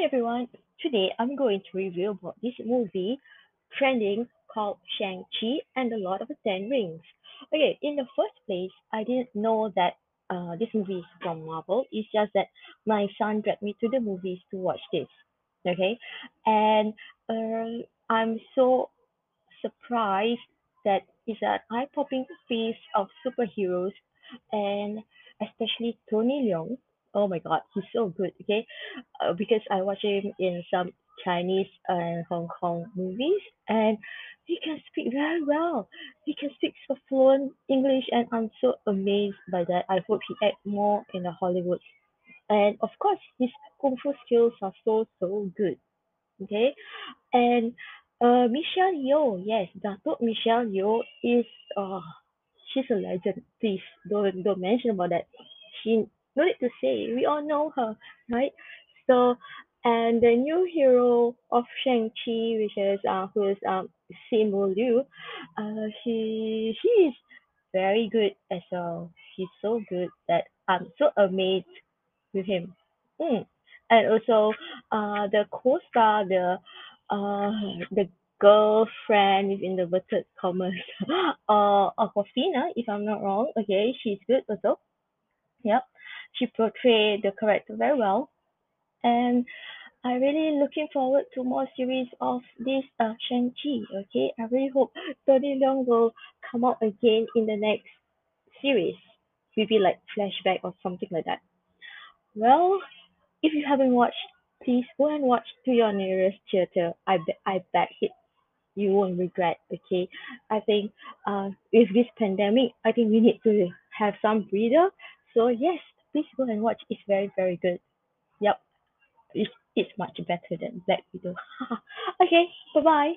Hi everyone. Today I'm going to review about this movie trending called Shang-Chi and the Lord of the Ten Rings. Okay, in the first place, I didn't know that uh, this movie is from Marvel. It's just that my son dragged me to the movies to watch this. Okay, and uh, I'm so surprised that it's an eye-popping feast of superheroes and especially Tony Leung. Oh my God, he's so good. Okay, uh, because I watch him in some Chinese and Hong Kong movies, and he can speak very well. He can speak so fluent English, and I'm so amazed by that. I hope he act more in the Hollywood. And of course, his kung fu skills are so so good. Okay, and uh, Michelle Yeoh, yes, Datuk Michelle Yeoh is uh she's a legend. Please don't don't mention about that. She no need to say. We all know her, right? So and the new hero of Shang-Chi, which is uh who is um Simu Liu, uh she she is very good as well. He's so good that I'm so amazed with him. Mm. And also uh the co-star, the uh the girlfriend the inverted commas uh Awkwafina, if I'm not wrong. Okay, she's good also. Yep. She portrayed the character very well. And I really looking forward to more series of this uh Shang-Chi. Okay. I really hope Tony Leung will come out again in the next series. Maybe like flashback or something like that. Well, if you haven't watched, please go and watch to your nearest theater. I bet I bet it you won't regret. Okay, I think uh with this pandemic, I think we need to have some breather. So yes, please go and watch. It's very very good. Yep, it's it's much better than Black Widow. okay, bye bye.